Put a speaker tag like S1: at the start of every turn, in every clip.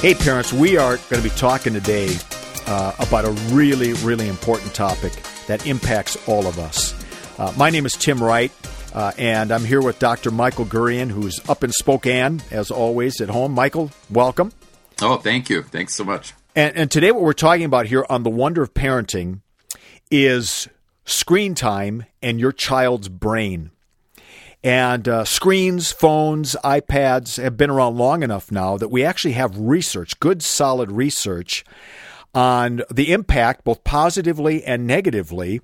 S1: Hey, parents, we are going to be talking today uh, about a really, really important topic that impacts all of us. Uh, my name is Tim Wright, uh, and I'm here with Dr. Michael Gurian, who's up in Spokane, as always, at home. Michael, welcome.
S2: Oh, thank you. Thanks so much.
S1: And, and today, what we're talking about here on The Wonder of Parenting is screen time and your child's brain. And uh, screens, phones, iPads have been around long enough now that we actually have research, good, solid research on the impact, both positively and negatively,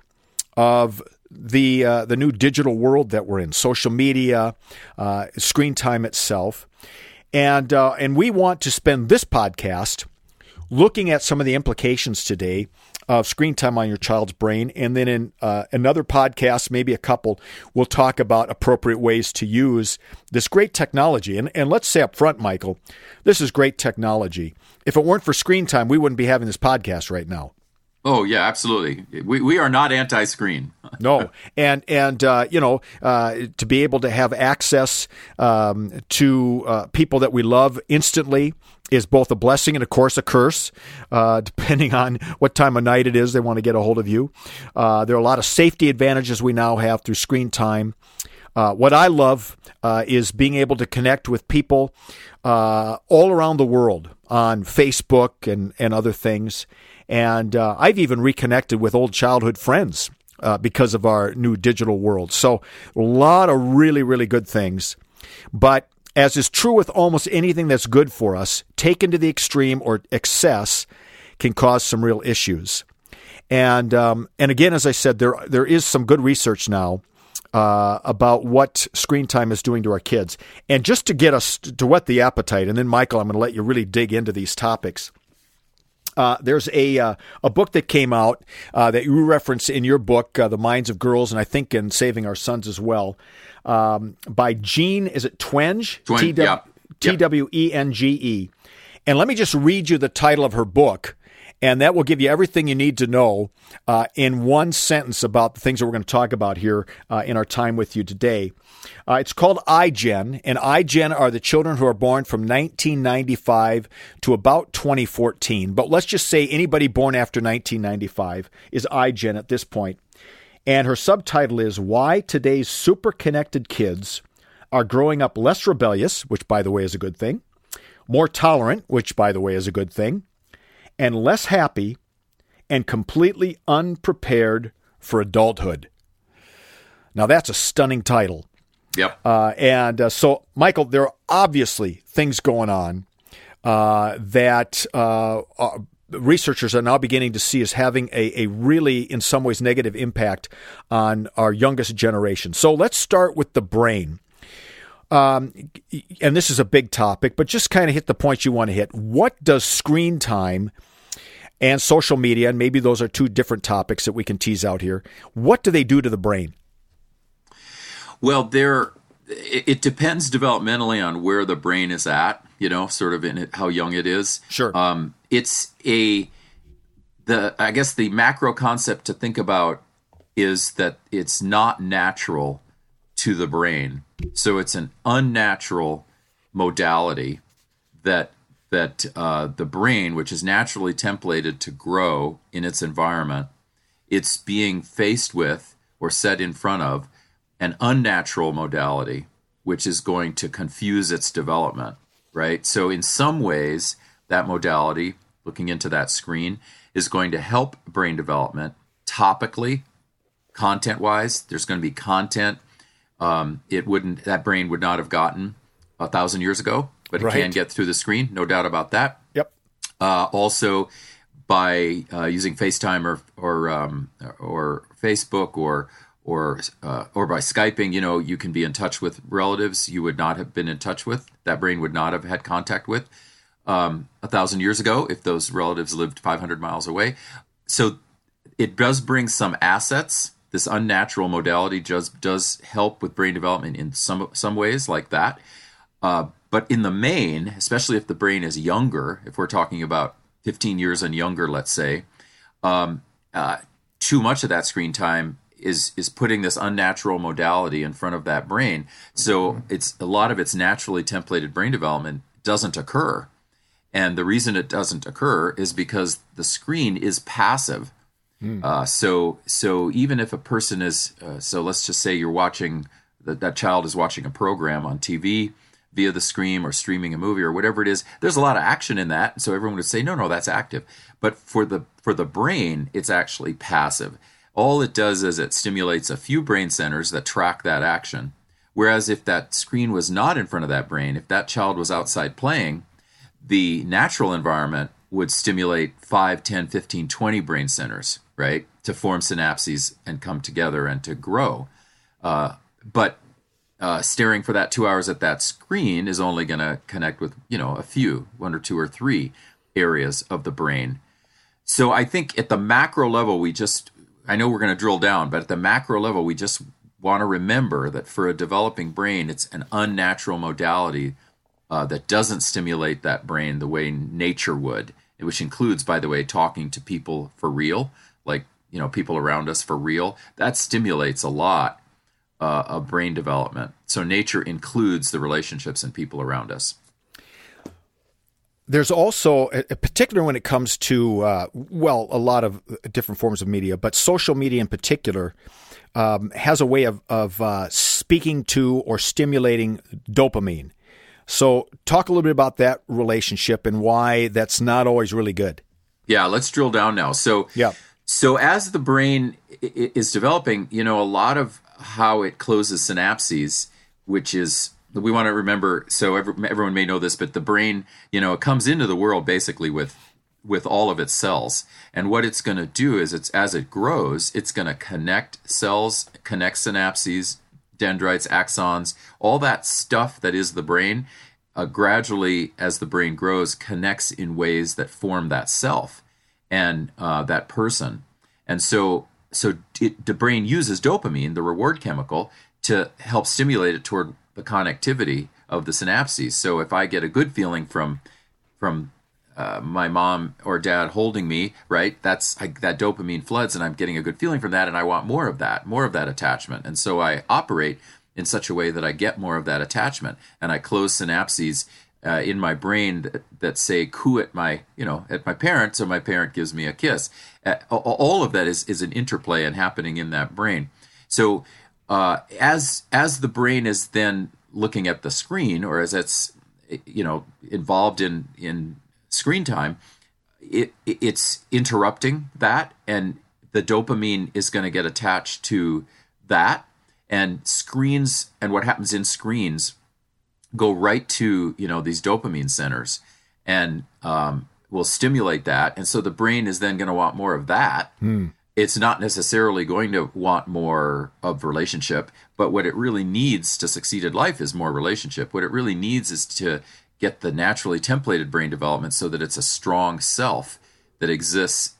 S1: of the uh, the new digital world that we're in, social media, uh, screen time itself, and uh, and we want to spend this podcast looking at some of the implications today of screen time on your child's brain. And then in uh, another podcast, maybe a couple, we'll talk about appropriate ways to use this great technology. And, and let's say up front, Michael, this is great technology. If it weren't for screen time, we wouldn't be having this podcast right now.
S2: Oh yeah, absolutely. We we are not anti-screen.
S1: no, and and uh, you know uh, to be able to have access um, to uh, people that we love instantly is both a blessing and of course a curse, uh, depending on what time of night it is they want to get a hold of you. Uh, there are a lot of safety advantages we now have through screen time. Uh, what I love is being able to connect with people all around the world on Facebook and, and other things. And uh, I've even reconnected with old childhood friends uh, because of our new digital world. So, a lot of really, really good things. But as is true with almost anything that's good for us, taken to the extreme or excess can cause some real issues. And um, and again, as I said, there there is some good research now uh, about what screen time is doing to our kids. And just to get us to whet the appetite, and then Michael, I'm going to let you really dig into these topics. Uh, there's a uh, a book that came out uh, that you reference in your book, uh, "The Minds of Girls," and I think in "Saving Our Sons" as well, um, by Jean. Is it Twenge?
S2: Twenge. Yeah.
S1: T W E N G E. And let me just read you the title of her book, and that will give you everything you need to know uh, in one sentence about the things that we're going to talk about here uh, in our time with you today. Uh, it's called iGen, and iGen are the children who are born from 1995 to about 2014. But let's just say anybody born after 1995 is iGen at this point. And her subtitle is Why Today's Super Connected Kids Are Growing Up Less Rebellious, which, by the way, is a good thing, more tolerant, which, by the way, is a good thing, and less happy and completely unprepared for adulthood. Now, that's a stunning title.
S2: Yep.
S1: Uh, and uh, so, Michael, there are obviously things going on uh, that uh, researchers are now beginning to see as having a, a really, in some ways, negative impact on our youngest generation. So, let's start with the brain. Um, and this is a big topic, but just kind of hit the points you want to hit. What does screen time and social media, and maybe those are two different topics that we can tease out here, what do they do to the brain?
S2: Well, there it, depends developmentally on where the brain is at. You know, sort of in it, how young it is.
S1: Sure.
S2: Um, it's a the I guess the macro concept to think about is that it's not natural to the brain. So it's an unnatural modality that that uh, the brain, which is naturally templated to grow in its environment, it's being faced with or set in front of an unnatural modality, which is going to confuse its development, right? So, in some ways, that modality, looking into that screen, is going to help brain development topically, content wise. There's going to be content um, it wouldn't that brain would not have gotten a thousand years ago, but it
S1: right.
S2: can get through the screen, no doubt about that.
S1: Yep.
S2: Uh, also, by uh, using FaceTime or or um, or Facebook or or uh, or by skyping you know you can be in touch with relatives you would not have been in touch with that brain would not have had contact with um, a thousand years ago if those relatives lived 500 miles away so it does bring some assets this unnatural modality does does help with brain development in some some ways like that uh, but in the main especially if the brain is younger if we're talking about 15 years and younger let's say um, uh, too much of that screen time is is putting this unnatural modality in front of that brain. So mm-hmm. it's a lot of its naturally templated brain development doesn't occur. And the reason it doesn't occur is because the screen is passive. Mm. Uh, so so even if a person is uh, so let's just say you're watching that that child is watching a program on TV via the screen or streaming a movie or whatever it is there's a lot of action in that so everyone would say no no that's active but for the for the brain it's actually passive all it does is it stimulates a few brain centers that track that action. Whereas if that screen was not in front of that brain, if that child was outside playing, the natural environment would stimulate 5, 10, 15, 20 brain centers, right, to form synapses and come together and to grow. Uh, but uh, staring for that two hours at that screen is only going to connect with, you know, a few, one or two or three areas of the brain. So I think at the macro level, we just I know we're going to drill down, but at the macro level, we just want to remember that for a developing brain, it's an unnatural modality uh, that doesn't stimulate that brain the way nature would, which includes, by the way, talking to people for real, like you know people around us for real. That stimulates a lot uh, of brain development. So nature includes the relationships and people around us
S1: there's also, particularly when it comes to, uh, well, a lot of different forms of media, but social media in particular um, has a way of, of uh, speaking to or stimulating dopamine. So, talk a little bit about that relationship and why that's not always really good.
S2: Yeah, let's drill down now. So, yeah. So, as the brain is developing, you know, a lot of how it closes synapses, which is we want to remember so every, everyone may know this but the brain you know it comes into the world basically with with all of its cells and what it's going to do is it's as it grows it's going to connect cells connect synapses dendrites axons all that stuff that is the brain uh, gradually as the brain grows connects in ways that form that self and uh, that person and so so it, the brain uses dopamine the reward chemical to help stimulate it toward the connectivity of the synapses. So if I get a good feeling from from uh, my mom or dad holding me, right? That's I, that dopamine floods, and I'm getting a good feeling from that, and I want more of that, more of that attachment, and so I operate in such a way that I get more of that attachment, and I close synapses uh, in my brain that, that, say "coo" at my, you know, at my parent, so my parent gives me a kiss. Uh, all of that is is an interplay and happening in that brain. So uh, as as the brain is then looking at the screen, or as it's you know involved in in screen time, it it's interrupting that, and the dopamine is going to get attached to that, and screens and what happens in screens go right to you know these dopamine centers, and um, will stimulate that, and so the brain is then going to want more of that. Mm it's not necessarily going to want more of relationship, but what it really needs to succeed in life is more relationship. What it really needs is to get the naturally templated brain development so that it's a strong self that exists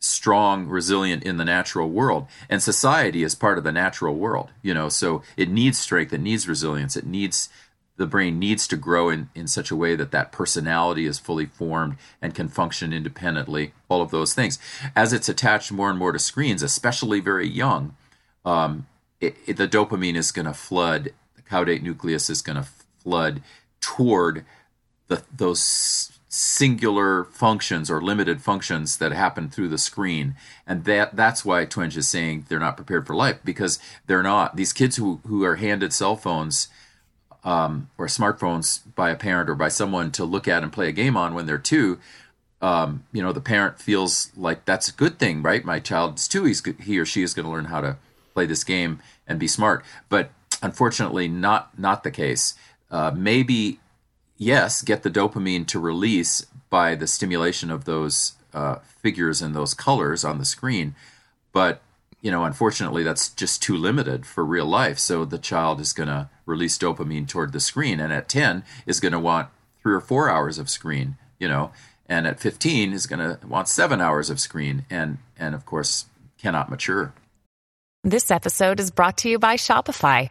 S2: strong, resilient in the natural world. And society is part of the natural world, you know, so it needs strength, it needs resilience, it needs the brain needs to grow in, in such a way that that personality is fully formed and can function independently all of those things as it's attached more and more to screens especially very young um, it, it, the dopamine is going to flood the caudate nucleus is going to flood toward the, those singular functions or limited functions that happen through the screen and that that's why twenge is saying they're not prepared for life because they're not these kids who, who are handed cell phones um, or smartphones by a parent or by someone to look at and play a game on when they're two, um, you know, the parent feels like that's a good thing, right? My child's two; he's he or she is going to learn how to play this game and be smart. But unfortunately, not not the case. Uh, maybe yes, get the dopamine to release by the stimulation of those uh, figures and those colors on the screen. But you know, unfortunately, that's just too limited for real life. So the child is going to release dopamine toward the screen, and at 10 is going to want three or four hours of screen, you know, and at 15 is going to want seven hours of screen, and and of course cannot mature.
S3: This episode is brought to you by Shopify.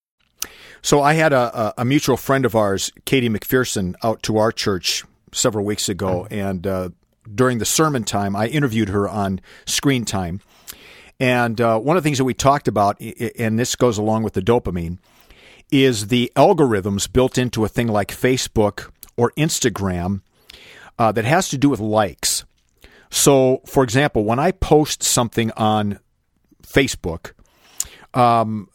S1: So I had a, a, mutual friend of ours, Katie McPherson, out to our church several weeks ago, and uh, during the sermon time, I interviewed her on screen time. And uh, one of the things that we talked about, and this goes along with the dopamine, is the algorithms built into a thing like Facebook or Instagram uh, that has to do with likes. So, for example, when I post something on Facebook, um,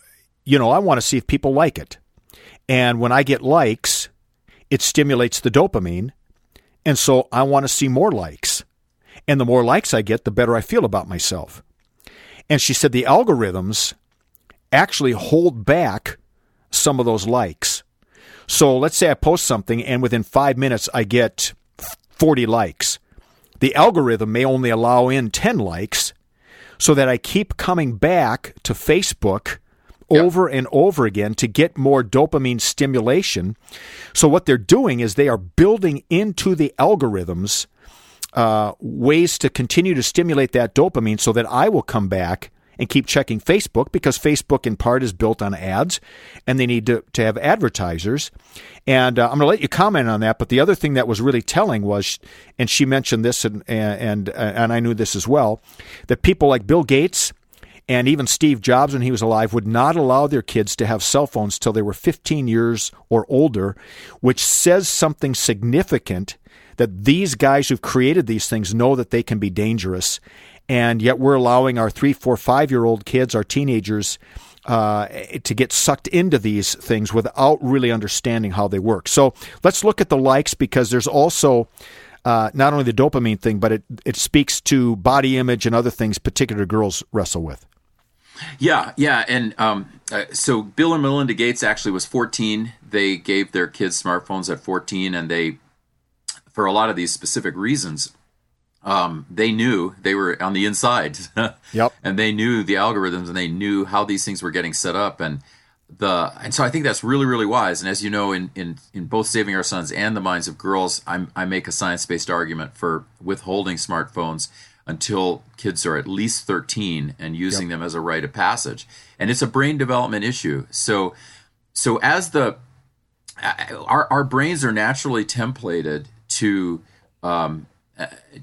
S1: you know, I want to see if people like it. And when I get likes, it stimulates the dopamine. And so I want to see more likes. And the more likes I get, the better I feel about myself. And she said the algorithms actually hold back some of those likes. So let's say I post something and within five minutes I get 40 likes. The algorithm may only allow in 10 likes so that I keep coming back to Facebook over and over again to get more dopamine stimulation. So, what they're doing is they are building into the algorithms uh, ways to continue to stimulate that dopamine so that I will come back and keep checking Facebook because Facebook, in part, is built on ads and they need to, to have advertisers. And uh, I'm going to let you comment on that. But the other thing that was really telling was, and she mentioned this, and, and, and I knew this as well, that people like Bill Gates and even Steve Jobs, when he was alive, would not allow their kids to have cell phones till they were 15 years or older, which says something significant that these guys who've created these things know that they can be dangerous. And yet we're allowing our three, four, five year old kids, our teenagers, uh, to get sucked into these things without really understanding how they work. So let's look at the likes because there's also uh, not only the dopamine thing, but it, it speaks to body image and other things particular girls wrestle with.
S2: Yeah, yeah, and um, uh, so Bill and Melinda Gates actually was 14. They gave their kids smartphones at 14, and they, for a lot of these specific reasons, um, they knew they were on the inside.
S1: yep.
S2: And they knew the algorithms, and they knew how these things were getting set up, and the and so I think that's really really wise. And as you know, in in in both Saving Our Sons and The Minds of Girls, I'm, I make a science based argument for withholding smartphones until kids are at least 13 and using yep. them as a rite of passage. And it's a brain development issue. So, so as the our our brains are naturally templated to um,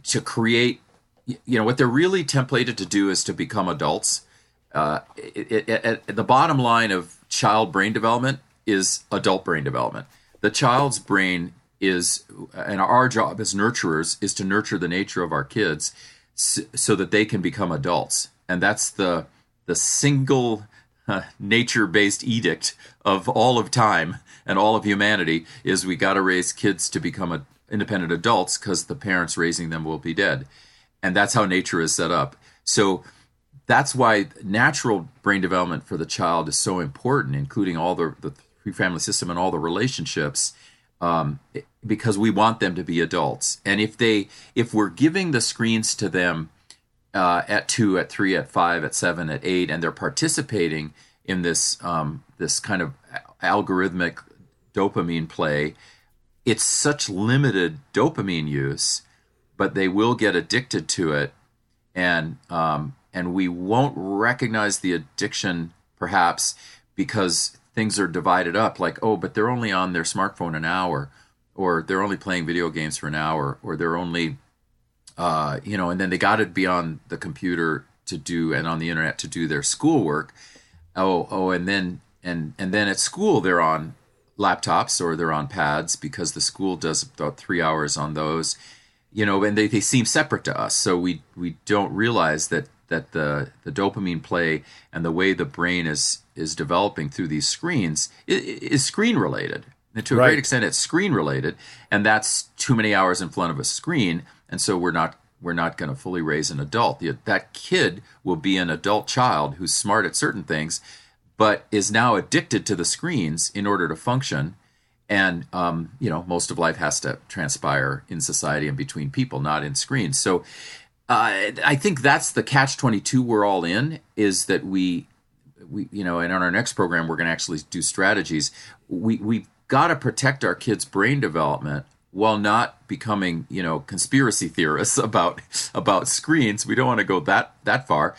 S2: to create. You know what they're really templated to do is to become adults. Uh, it, it, it, the bottom line of child brain development is adult brain development. The child's brain is, and our job as nurturers is to nurture the nature of our kids so, that they can become adults. And that's the the single uh, nature-based edict of all of time and all of humanity is we got to raise kids to become a, independent adults because the parents raising them will be dead. And that's how nature is set up. So that's why natural brain development for the child is so important, including all the, the three family system and all the relationships um, because we want them to be adults. And if they if we're giving the screens to them uh, at two, at three, at five, at seven, at eight, and they're participating in this um, this kind of algorithmic dopamine play, it's such limited dopamine use, but they will get addicted to it, and um, and we won't recognize the addiction perhaps because things are divided up like oh but they're only on their smartphone an hour or they're only playing video games for an hour or they're only uh, you know and then they got to be on the computer to do and on the internet to do their schoolwork. Oh oh and then and and then at school they're on laptops or they're on pads because the school does about three hours on those. You know and they, they seem separate to us so we we don't realize that that the the dopamine play and the way the brain is is developing through these screens is, screen related. And to a
S1: Right.
S2: great extent it's screen related and that's too many hours in front of a screen and so we're not we're not going to fully raise an adult. That kid will be an adult child who's smart at certain things but is now addicted to the screens in order to function and um, you know most of life has to transpire in society and between people not in screens. So uh, i think that's the catch 22 we're all in is that we we you know and on our next program we're going to actually do strategies. We we've got to protect our kids brain development while not becoming you know conspiracy theorists about about screens. We don't want to go that that far.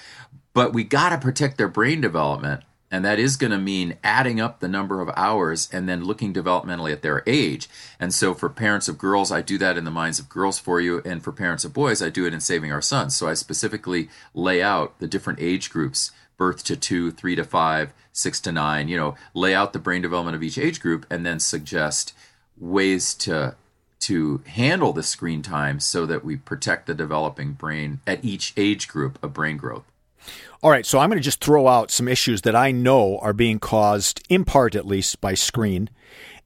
S2: But we got to protect their brain development and that is going to mean adding up the number of hours and then looking developmentally at their age. And so for parents of girls i do that in the minds of girls for you and for parents of boys i do it in saving our sons. So i specifically lay out the different age groups birth to two three to five six to nine you know lay out the brain development of each age group and then suggest ways to to handle the screen time so that we protect the developing brain at each age group of brain growth.
S1: All right, so I'm going to just throw out some issues that I know are being caused, in part at least, by screen,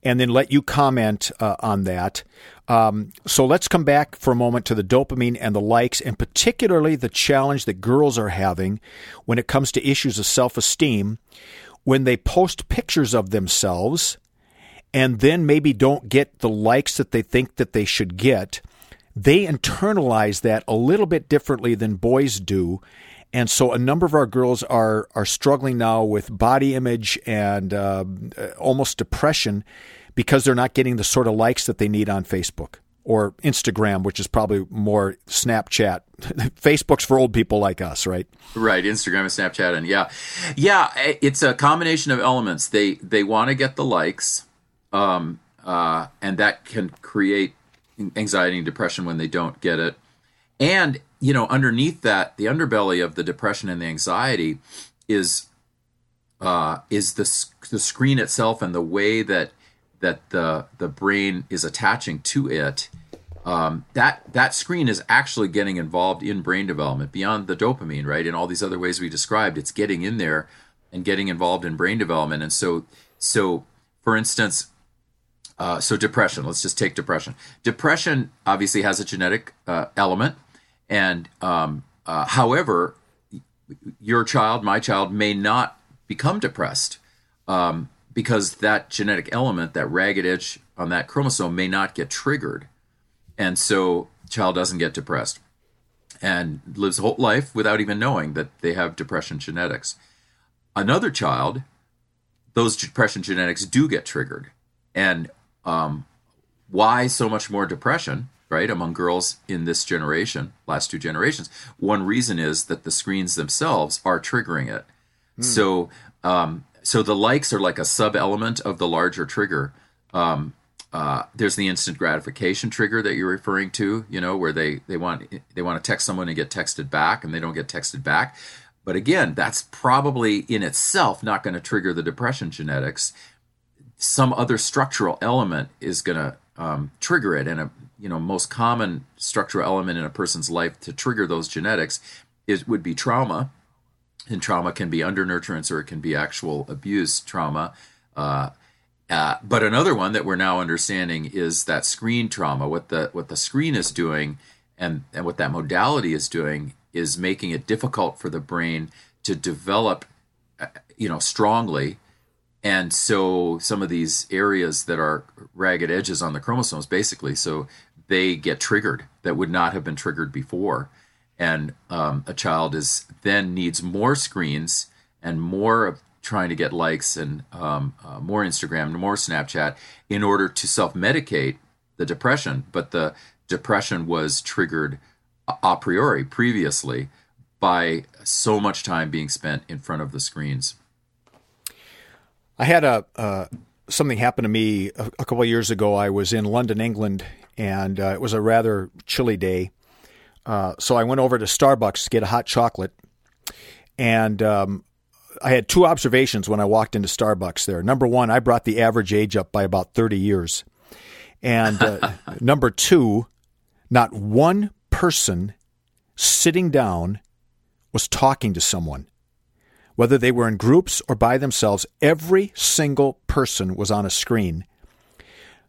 S1: and then let you comment uh, on that. Um, so let's come back for a moment to the dopamine and the likes, and particularly the challenge that girls are having when it comes to issues of self esteem when they post pictures of themselves and then maybe don't get the likes that they think that they should get they internalize that a little bit differently than boys do and so a number of our girls are are struggling now with body image and uh, almost depression because they're not getting the sort of likes that they need on Facebook or Instagram, which is probably more Snapchat. Facebook's for old people like us, right?
S2: Right, Instagram and Snapchat, and yeah, yeah, it's a combination of elements. They they want to get the likes, um, uh, and that can create anxiety and depression when they don't get it. And you know, underneath that, the underbelly of the depression and the anxiety is uh, is the the screen itself and the way that that the the brain is attaching to it. Um, that that screen is actually getting involved in brain development beyond the dopamine, right? In all these other ways we described, it's getting in there and getting involved in brain development. And so, so for instance, uh, so depression. Let's just take depression. Depression obviously has a genetic uh, element, and um, uh, however, your child, my child, may not become depressed um, because that genetic element, that ragged edge on that chromosome, may not get triggered, and so child doesn't get depressed and lives a whole life without even knowing that they have depression genetics. Another child, those depression genetics do get triggered, and um, why so much more depression right among girls in this generation last two generations? One reason is that the screens themselves are triggering it. So um, so the likes are like a sub element of the larger trigger. Um, uh, there's the instant gratification trigger that you're referring to you know where they they want they want to text someone and get texted back and they don't get texted back. But again that's probably in itself not going to trigger the depression genetics. Some other structural element is going to um, trigger it and a you know most common structural element in a person's life to trigger those genetics is would be trauma and trauma can be undernurturance or it can be actual abuse trauma. Uh, uh, but another one that we're now understanding is that screen trauma. What the what the screen is doing and, and what that modality is doing is making it difficult for the brain to develop uh, you know strongly. And so some of these areas that are ragged edges on the chromosomes basically so they get triggered that would not have been triggered before and um, a child is then needs more screens and more of trying to get likes and um, uh, more instagram and more snapchat in order to self-medicate the depression but the depression was triggered a priori previously by so much time being spent in front of the screens.
S1: I had a uh, something happen to me a, a couple of years ago. I was in London, England, and uh, it was a rather chilly day. Uh, so I went over to Starbucks to get a hot chocolate, and um, I had two observations when I walked into Starbucks. There, number one, I brought the average age up by about thirty years, and uh, number two, not one person sitting down was talking to someone. Whether they were in groups or by themselves, every single person was on a screen.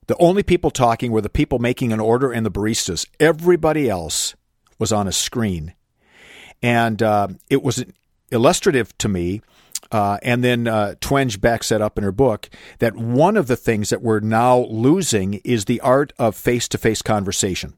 S1: The only people talking were the people making an order and the baristas. Everybody else was on a screen. And uh, it was illustrative to me. Uh, and then uh, Twenge backs that up in her book that one of the things that we're now losing is the art of face to face conversation.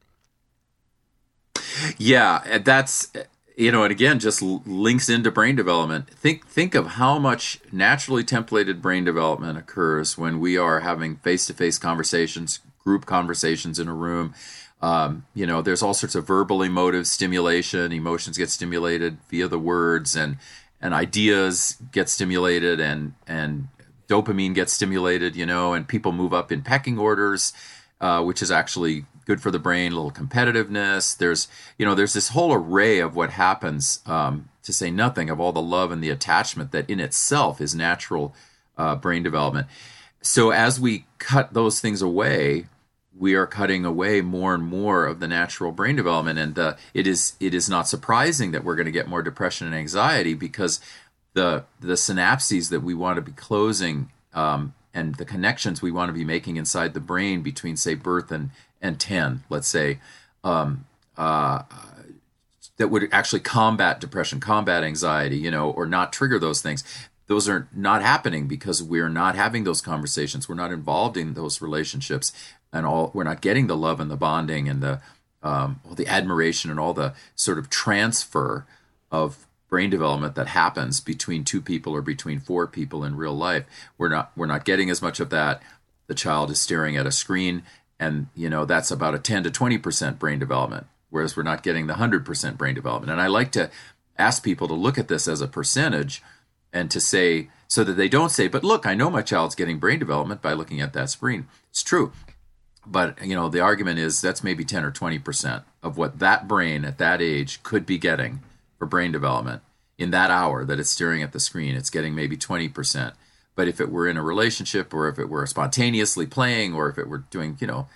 S2: Yeah, that's you know, and again, just links into brain development. Think think of how much naturally templated brain development occurs when we are having face to face conversations, group conversations in a room. Um, you know, there's all sorts of verbal emotive stimulation. Emotions get stimulated via the words, and and ideas get stimulated, and and dopamine gets stimulated. You know, and people move up in pecking orders, uh, which is actually good for the brain, a little competitiveness. There's, you know, there's this whole array of what happens, um, to say nothing of all the love and the attachment that in itself is natural uh, brain development. So as we cut those things away, we are cutting away more and more of the natural brain development, and it is it is not surprising that we're going to get more depression and anxiety because the the synapses that we want to be closing um, and the connections we want to be making inside the brain between say birth and and 10, let's say, um, uh, that would actually combat depression, combat anxiety, you know, or not trigger those things. Those are not happening because we're not having those conversations. We're not involved in those relationships, and all we're not getting the love and the bonding and the um, all the admiration and all the sort of transfer of brain development that happens between two people or between four people in real life. We're not we're not getting as much of that. The child is staring at a screen and you know that's about a 10 to 20% brain development whereas we're not getting the 100% brain development and i like to ask people to look at this as a percentage and to say so that they don't say but look i know my child's getting brain development by looking at that screen it's true but you know the argument is that's maybe 10 or 20% of what that brain at that age could be getting for brain development in that hour that it's staring at the screen it's getting maybe 20% but if it were in a relationship, or if it were spontaneously playing, or if it were doing, you know,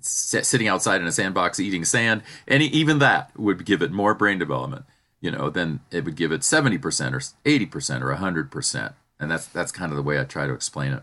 S2: sitting outside in a sandbox eating sand, any even that would give it more brain development. You know, then it would give it seventy percent or eighty percent or hundred percent, and that's that's kind of the way I try to explain it.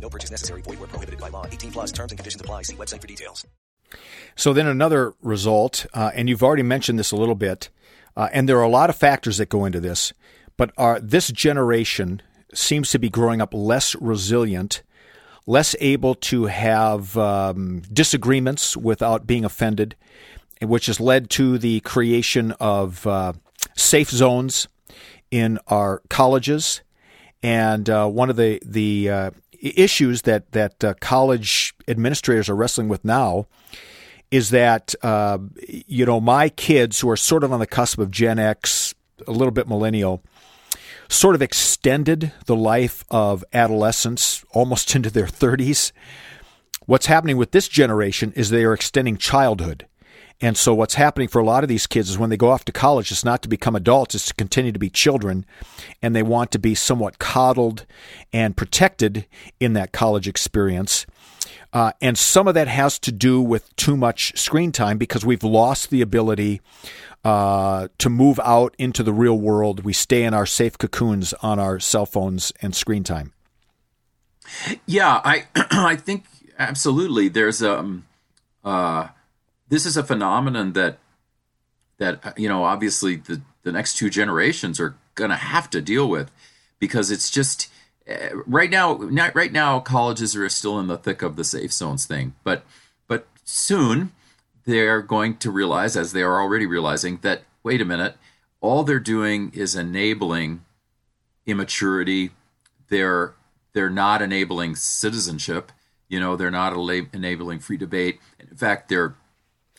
S4: No purchase necessary. Void where prohibited by law. 18 plus terms and conditions apply. See website for details.
S1: So then another result, uh, and you've already mentioned this a little bit, uh, and there are a lot of factors that go into this, but our, this generation seems to be growing up less resilient less able to have um, disagreements without being offended, which has led to the creation of uh, safe zones in our colleges. And uh, one of the the uh, issues that that uh, college administrators are wrestling with now is that uh, you know my kids who are sort of on the cusp of Gen X, a little bit millennial sort of extended the life of adolescence almost into their 30s. What's happening with this generation is they are extending childhood. And so what's happening for a lot of these kids is when they go off to college, it's not to become adults, it's to continue to be children. And they want to be somewhat coddled and protected in that college experience. Uh, and some of that has to do with too much screen time because we've lost the ability uh, to move out into the real world. We stay in our safe cocoons on our cell phones and screen time.
S2: Yeah, I I think absolutely. There's um uh this is a phenomenon that that you know obviously the the next two generations are going to have to deal with because it's just uh, right now not right now colleges are still in the thick of the safe zones thing but but soon they're going to realize as they are already realizing that wait a minute all they're doing is enabling immaturity they're they're not enabling citizenship. You know, they're not enabling free debate. In fact, they're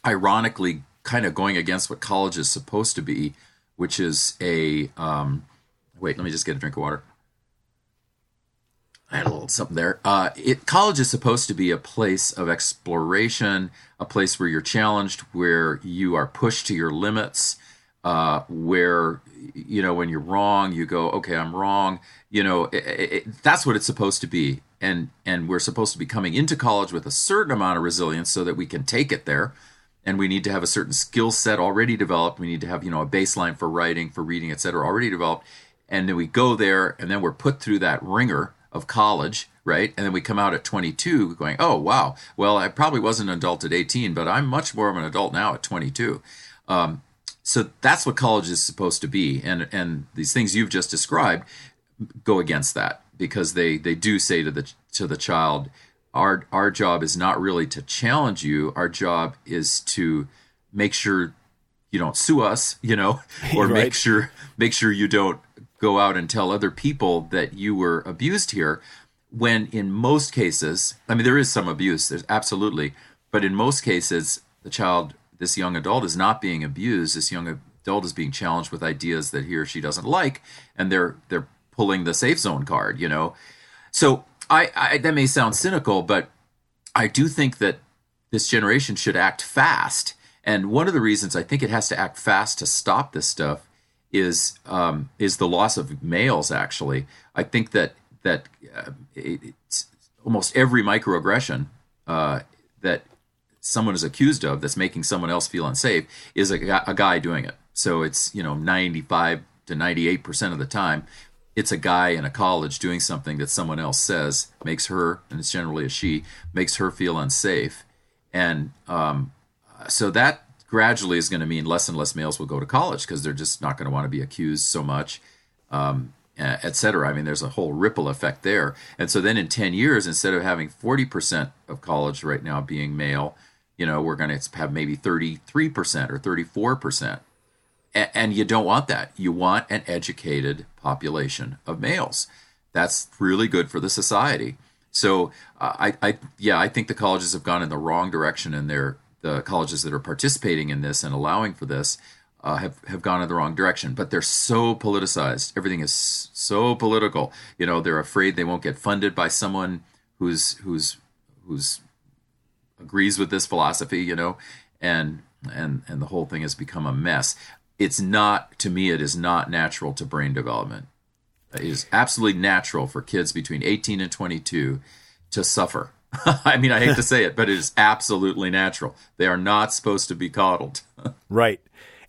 S2: ironically kind of going against what college is supposed to be, which is a um, wait. Let me just get a drink of water. I had a little something there. Uh, it college is supposed to be a place of exploration, a place where you're challenged, where you are pushed to your limits, uh, where you know when you're wrong, you go, okay, I'm wrong, you know it, it, that's what it's supposed to be and and we're supposed to be coming into college with a certain amount of resilience so that we can take it there and we need to have a certain skill set already developed. We need to have you know a baseline for writing for reading et cetera, already developed. And then we go there and then we're put through that wringer of college right? And then we come out at 22 going oh wow. Well i probably wasn't an adult at 18 but i'm much more of an adult now at 22 um, so that's what college is supposed to be. And and these things you've just described go against that because they they do say to the to the child our our job is not really to challenge you our job is to make sure you don't sue us you know or right. make sure make sure you don't go out and tell other people that you were abused here when in most cases i mean there is some abuse there's absolutely but in most cases the child this young adult is not being abused this young adult is being challenged with ideas that he or she doesn't like and they're they're pulling the safe zone card, you know? So I, I that may sound cynical, but I do think that this generation should act fast. And one of the reasons I think it has to act fast to stop this stuff is um, is the loss of males. Actually, I think that that uh, it's almost every microaggression uh, that someone is accused of that's making someone else feel unsafe is a, a guy doing it. So it's you know ninety five to ninety eight percent of the time it's a guy in a college doing something that someone else says makes her, and it's generally a she, makes her feel unsafe. And um, so that gradually is going to mean less and less males will go to college because they're just not going to want to be accused so much, um, et cetera. I mean, there's a whole ripple effect there. And so then in 10 years, instead of having 40% of college right now being male, you know, we're going to have maybe 33% or 34% and you don't want that. You want an educated population of males. That's really good for the society. So uh, I, I, yeah, I think the colleges have gone in the wrong direction, and they're the colleges that are participating in this and allowing for this uh, have have gone in the wrong direction. But they're so politicized. Everything is so political. You know, they're afraid they won't get funded by someone who's who's who's agrees with this philosophy. You know, and and and the whole thing has become a mess it's not to me it is not natural to brain development. It is absolutely natural for kids between 18 and 22 to suffer. I mean i hate to say it but it is absolutely natural. They are not supposed to be coddled.
S1: Right.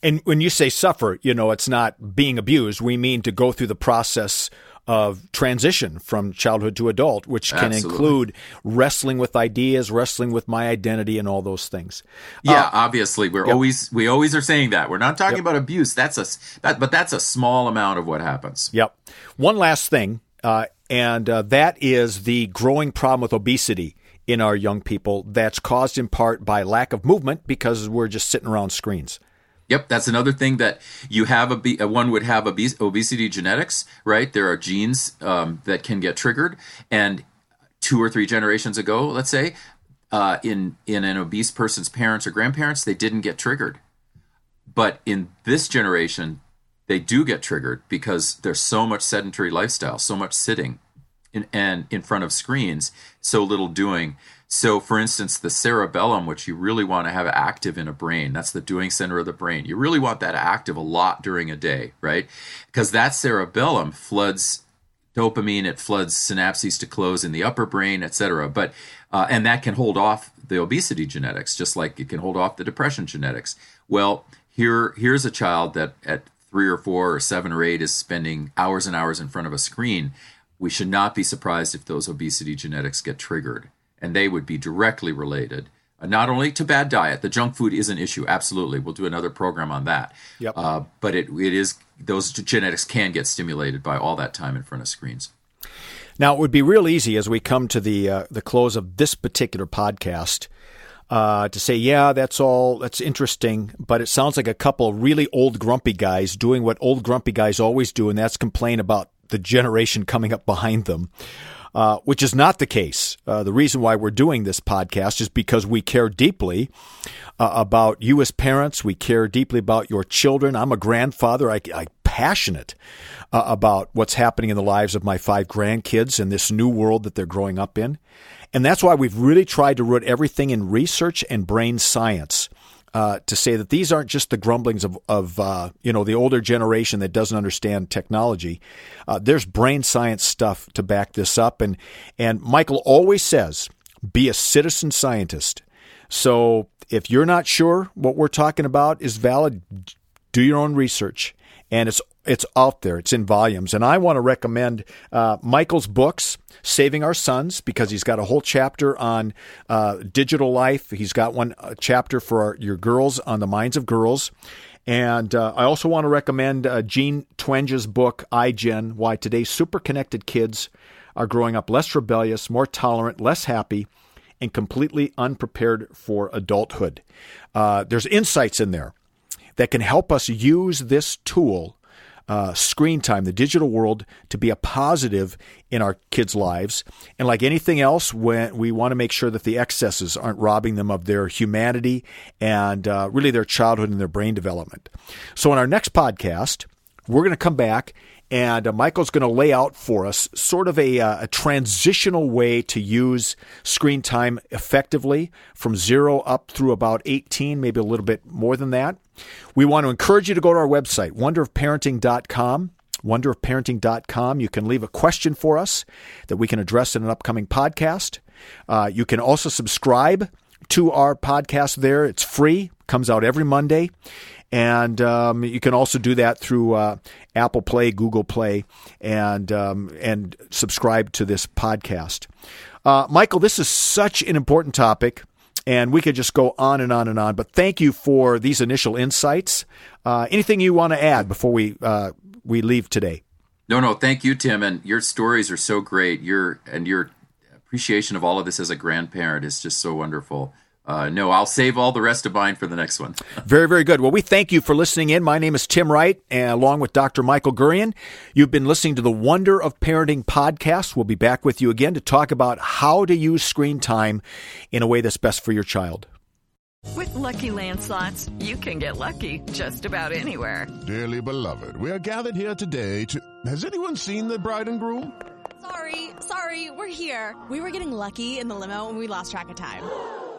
S1: And when you say suffer you know it's not being abused. We mean to go through the process of transition from childhood to adult, which can Absolutely. include wrestling with ideas, wrestling with my identity, and all those things.
S2: Yeah, uh, obviously, we're yep. always we always are saying that we're not talking yep. about abuse. That's a that, but that's a small amount of what happens.
S1: Yep. One last thing, uh, and uh, that is the growing problem with obesity in our young people. That's caused in part by lack of movement because we're just sitting around screens.
S2: Yep, that's another thing that you have a uh, one would have obes- obesity genetics, right? There are genes um, that can get triggered, and two or three generations ago, let's say, uh, in in an obese person's parents or grandparents, they didn't get triggered, but in this generation, they do get triggered because there's so much sedentary lifestyle, so much sitting, in, and in front of screens, so little doing So, for instance, the cerebellum, which you really want to have active in a brain, that's the doing center of the brain. You really want that active a lot during a day, right? Because that cerebellum floods dopamine, it floods synapses to close in the upper brain, et cetera. But uh, and that can hold off the obesity genetics, just like it can hold off the depression genetics. Well, here here's a child that at three or four or seven or eight is spending hours and hours in front of a screen. We should not be surprised if those obesity genetics get triggered and they would be directly related. Uh, not only to bad diet, the junk food is an issue. Absolutely, we'll do another program on that.
S1: Yep.
S2: Uh, but it it is those genetics can get stimulated by all that time in front of screens.
S1: Now it would be real easy as we come to the uh, the close of this particular podcast uh, to say, yeah, that's all that's interesting, but it sounds like a couple really old grumpy guys doing what old grumpy guys always do, and that's complain about the generation coming up behind them uh, which is not the case. Uh, the reason why we're doing this podcast is because we care deeply uh, about you as parents. We care deeply about your children. I'm a grandfather. I, I passionate uh, about what's happening in the lives of my five grandkids in this new world that they're growing up in. And that's why we've really tried to root everything in research and brain science uh, to say that these aren't just the grumblings of, of uh, you know the older generation that doesn't understand technology. Uh, there's brain science stuff to back this up, and and Michael always says, be a citizen scientist. So if you're not sure what we're talking about is valid, do your own research, and it's it's out there. It's in volumes, and I want to recommend uh, Michael's books, "Saving Our Sons," because he's got a whole chapter on uh, digital life. He's got one chapter for our, your girls on the minds of girls. And uh, I also want to recommend uh, Jean Twenge's book, iGen Why Today's Super Connected Kids Are Growing Up Less Rebellious, More Tolerant, Less Happy, and Completely Unprepared for Adulthood. Uh, there's insights in there that can help us use this tool uh, screen time, the digital world, to be a positive in our kids' lives. And like anything else, when we want to make sure that the excesses aren't robbing them of their humanity and uh, really their childhood and their brain development. So, in our next podcast, we're going to come back and uh, Michael's going to lay out for us sort of a, uh, a, transitional way to use screen time effectively from zero up through about 18, maybe a little bit more than that. We want to encourage you to go to our website, wonderofparenting.com. Wonderofparenting.com. You can leave a question for us that we can address in an upcoming podcast. Uh, you can also subscribe to our podcast there. It's free, comes out every Monday. And um, you can also do that through uh, Apple Play, Google Play, and um, and subscribe to this podcast. Uh, Michael, this is such an important topic, and we could just go on and on and on. But thank you for these initial insights. Uh, anything you want to add before we uh, we leave today?
S2: No, no. Thank you, Tim. And your stories are so great. Your and your appreciation of all of this as a grandparent is just so wonderful uh, no, I'll save all the rest of mine for the next one.
S1: very, very good. Well, we thank you for listening in. My name is Tim Wright, and along with Dr. Michael Gurian. You've been listening to the Wonder of Parenting podcast. We'll be back with you again to talk about how to use screen time in a way that's best for your child.
S5: With lucky landslots, you can get lucky just about anywhere.
S6: Dearly beloved, we are gathered here today to. Has anyone seen the bride and groom?
S7: Sorry, sorry, we're here. We were getting lucky in the limo and we lost track of time.